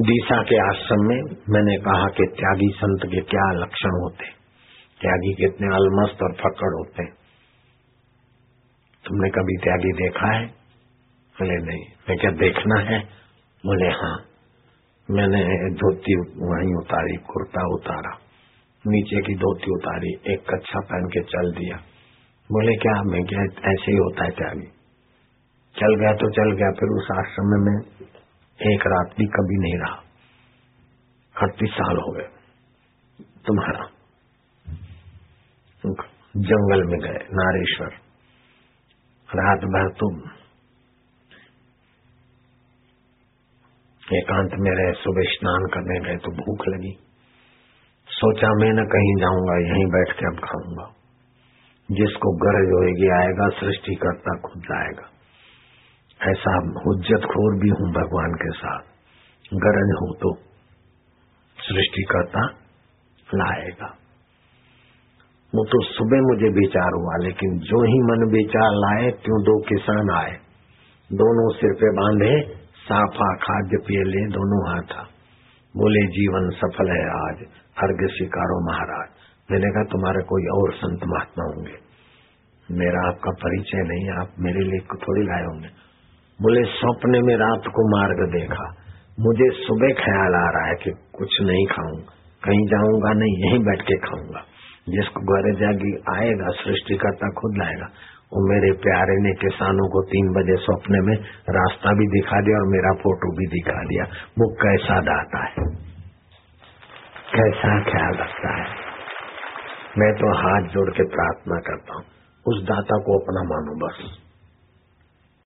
दीसा के आश्रम में मैंने कहा कि त्यागी संत के क्या लक्षण होते? त्यागी कितने अलमस्त और फकड़ होते तुमने कभी त्यागी देखा है? बोले, नहीं। मैं क्या, देखना है? बोले हाँ। मैंने धोती वहीं उतारी, कुर्ता उतारा। नीचे की धोती उतारी, एक कच्छा पहन के चल दिया। बोले, क्या? मैं क्या, ऐसे ही होता है त्यागी। चल गया तो चल गया, फिर उस आश्रम में मैं एक रात भी कभी नहीं रहा। अड़तीस साल हो गए। तुम्हारा। जंगल में गए, नारेश्वर। रात भर तुम। एकांत में रहे, सुबह स्नान करने गए तो भूख लगी। सोचा, मैं न कहीं जाऊँगा, यहीं बैठ के अब खाऊँगा। जिसको गरज होगी आएगा सृष्टि करता खुद आएगा ऐसा हुज्जत खोर भी हूँ भगवान के साथ। गरज हो तो सृष्टि करता लाएगा। वो तो सुबह मुझे विचार हुआ, लेकिन जो ही मन विचार लाए, क्यों दो किसान आए? दोनों सिर पे बांधे, साफा खाद्य पिए ले, दोनों हाथा बोले, जीवन सफल है आज अर्घ शिकारो महाराज। मैंने कहा, तुम्हारे कोई और संत महात्मा होंगे। मेरा आपका परिचय नहीं, आप मेरे लिए थोड़ी लाए होंगे। बोले, सपने में रात को मार्ग देखा। मुझे सुबह ख्याल आ रहा है कि कुछ नहीं खाऊँगा कहीं जाऊँगा नहीं, यहीं बैठ के खाऊँगा। जिसको घर जागी आएगा सृष्टि करता खुद लाएगा। वो मेरे प्यारे ने किसानों को तीन बजे सपने में रास्ता भी दिखा दिया और मेरा फ़ोटो भी दिखा दिया। वो कैसा दाता है? कैसा ख्याल रखता है? मैं तो हाथ जोड़ के प्रार्थना करता हूँ। उस दाता को अपना मानो बस।